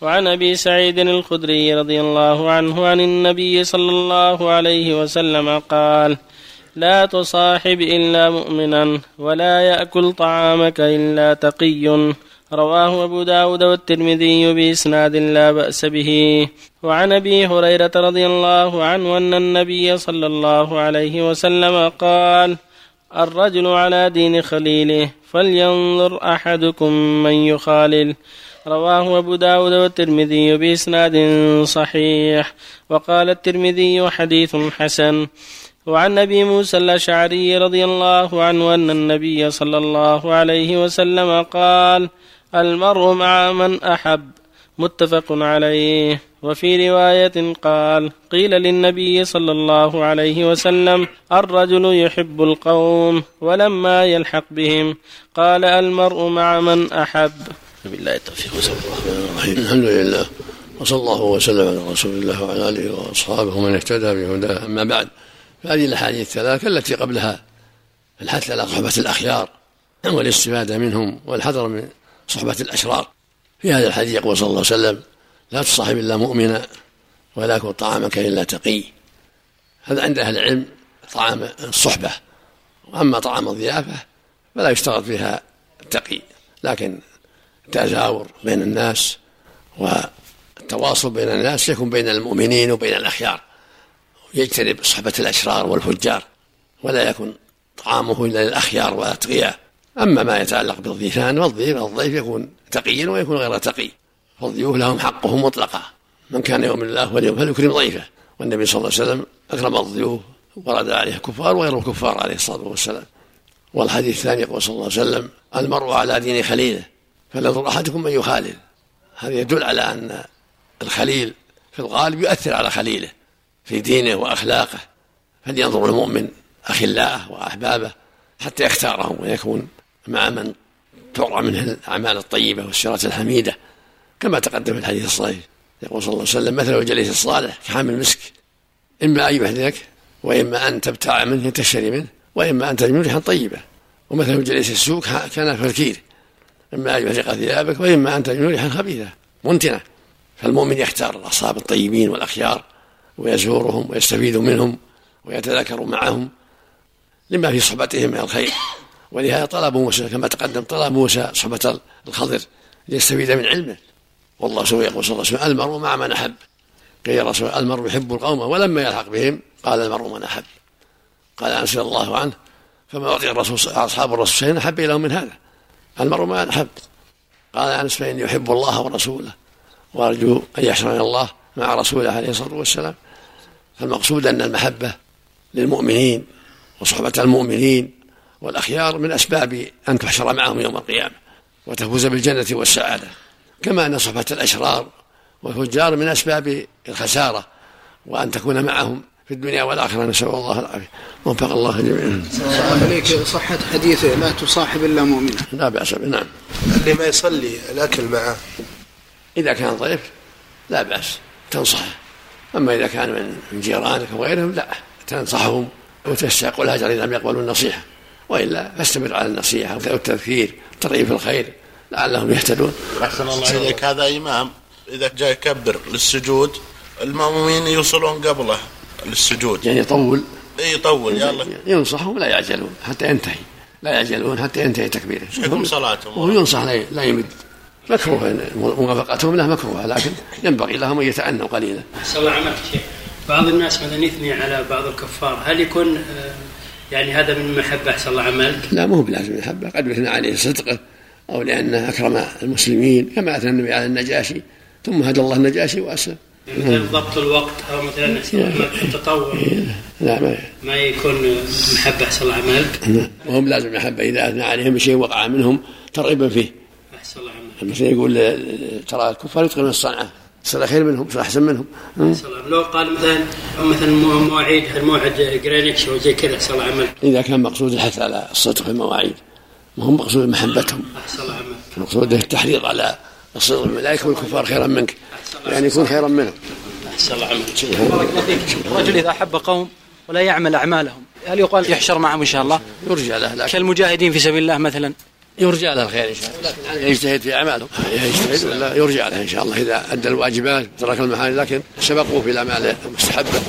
وعن أبي سعيد الخدري رضي الله عنه عن النبي صلى الله عليه وسلم قال لا تصاحب إلا مؤمنا ولا يأكل طعامك إلا تقي. رواه أبو داود والترمذي بإسناد لا بأس به. وعن أبي هريرة رضي الله عنه أن النبي صلى الله عليه وسلم قال الرجل على دين خليله فلينظر أحدكم من يخالل. رواه أبو داود والترمذي بإسناد صحيح. وقال الترمذي حديث حسن. وعن أبي موسى الأشعري رضي الله عنه أن النبي صلى الله عليه وسلم قال المرء مع من أحب. متفق عليه. وفي رواية قال قيل للنبي صلى الله عليه وسلم الرجل يحب القوم ولما يلحق بهم. قال المرء مع من أحب. بالله التوفيق. وصلى الله الرحيم الحمد لله. وصلى الله وسلم على رسول الله وعلى آله وأصحابه ومن اهتدى بهداه. أما بعد فهذه الأحاديث الثلاث التي قبلها الحث على صحبة الأخيار والإستفادة منهم والحذر من صحبة الأشرار. في هذا الحديث يقول صلى الله عليه وسلم لا تصاحب إلا مؤمنا ولا يكن طعامك إلا تقي. هذا عند أهل العلم طعام الصحبة وأما طعام الضيافة فلا يشترط فيها التقي لكن التزاور بين الناس والتواصل بين الناس يكون بين المؤمنين وبين الأخيار يجتنب صحبة الأشرار والفجار ولا يكن طعامه إلا للأخيار والأتقياء. أما ما يتعلق بالضيفان فالضيف الضيف يكون تقيا ويكون غير تقي. فالضيوف لهم حقهم مطلقا. من كان يؤمن الله واليوم فليكرم ضيفه. والنبي صلى الله عليه وسلم أكرم الضيوف ورد عليه الكفار وغير الكفار عليه الصلاة والسلام. والحديث الثاني يقول صلى الله عليه وسلم المرء على دين خليله فلينظر أحدكم من يخالل. هذا يدل على أن الخليل في الغالب يؤثر على خليله في دينه وأخلاقه. فلينظر المؤمن أخلاءه وأحبابه حتى يختارهم ويكون مع من ترى منه الأعمال الطيبة والسيرة الحميدة كما تقدم في الحديث الصحيح. يقول صلى الله عليه وسلم مثل الجليس الصالح كحامل المسك. إما أن يحذرك وإما أن تبتاع منه تشتري منه وإما أن تجمل ريحا طيبة. ومثل الجليس السوق كان في الكير. إما أن يحرق ثيابك وإما أن تجمل ريحا خبيثة منتنة. فالمؤمن يختار الأصحاب الطيبين والأخيار ويزورهم ويستفيد منهم ويتذاكر معهم لما في صحبتهم من الخير. ولهذا طلب موسى كما تقدم طلب موسى صحبة الخضر ليستفيد من علمه. والله سوى يقول صلى الله عليه وسلم المرء مع من أحب. قيل الرسول المرء يحب القوم ولما يلحق بهم قال المرء من أحب. قال أنس رضي الله عنه فما أعطي الرسول أصحاب الرسول شيئا أحب إليهم من هذا. المرء ما أحب. قال أنس فإني يحب الله ورسوله وأرجو أن يحشرني الله مع رسوله عليه الصلاة والسلام. فالمقصود أن المحبة للمؤمنين وصحبة المؤمنين والأخيار من أسباب أن تحشر معهم يوم القيامة وتفوز بالجنة والسعادة كما أن صحبة الأشرار والفجار من أسباب الخسارة وأن تكون معهم في الدنيا والآخرة نسأل الله العافية وفق الله جميعا. عليك صحة حديث لا تصاحب إلا مؤمنا. لا بأس به نعم. اللي ما يصلي الأكل معه. إذا كان ضيف لا بأس تنصحه. أما إذا كان من جيرانك وغيرهم لا تنصحهم وتستحق الهجر إذا لم يقبلوا النصيحة. وإلا فاستمر على النصيحه والتذكير والترغيب في الخير لعلهم يهتدون. أحسن الله إليك هذا إمام إذا جاء يكبر للسجود المأمومين يوصلون قبله للسجود. يعني يطول. إي يطول يلا. ينصحهم لا يعجلون حتى ينتهي. لا يعجلون حتى ينتهي تكبيره. حكم صلاتهم. وهو ينصح لا يمد. مكروه موافقتهم له مكروه لكن ينبغي لهم أن يتأنوا قليلا. احسن الله عملك شيخ. بعض الناس مثلا يثني على بعض الكفار، هل يكون يعني هذا من محبة أحسن الله عملك؟ لا مو بلازم محبة قد يثنى عليه صدقه أو لأنه أكرم المسلمين كما أثنى النبي على النجاشي ثم هدى الله النجاشي وأسلم. يعني ضبط الوقت أو مثلا التطوع لا ما ما يكون محبة أحسن الله عملك؟ وهم بلازم محبة. إذا أثنى عليهم بشيء وقع منهم ترغيبا فيه. أحسن الله عملك. مثلا يقول ترى الكفار يتقنون الصنعة. صار خير منهم صار أحسن منهم. لو قال مثلا مثلا مواعيد الموعد جرينتش أو زي كذا الله عملك إذا كان مقصود الحث على الصدق في المواعيد ما هم مقصود محبتهم. المقصود التحريض على الصدق الملائكه والكفار خيرا منك. يعني يكون خيرا منهم. أحسن الله عملك الرجل إذا أحب قوم ولا يعمل أعمالهم هل يقال يحشر معهم إن شاء الله؟ يرجى له كالمجاهدين في سبيل الله مثلا. يرجى له الخير إن شاء الله. لكن يجتهد في أعماله. يجتهد ولا يرجى له إن شاء الله إذا أدى الواجبات ترك المحارم لكن سبقوه في الاعمال المستحبه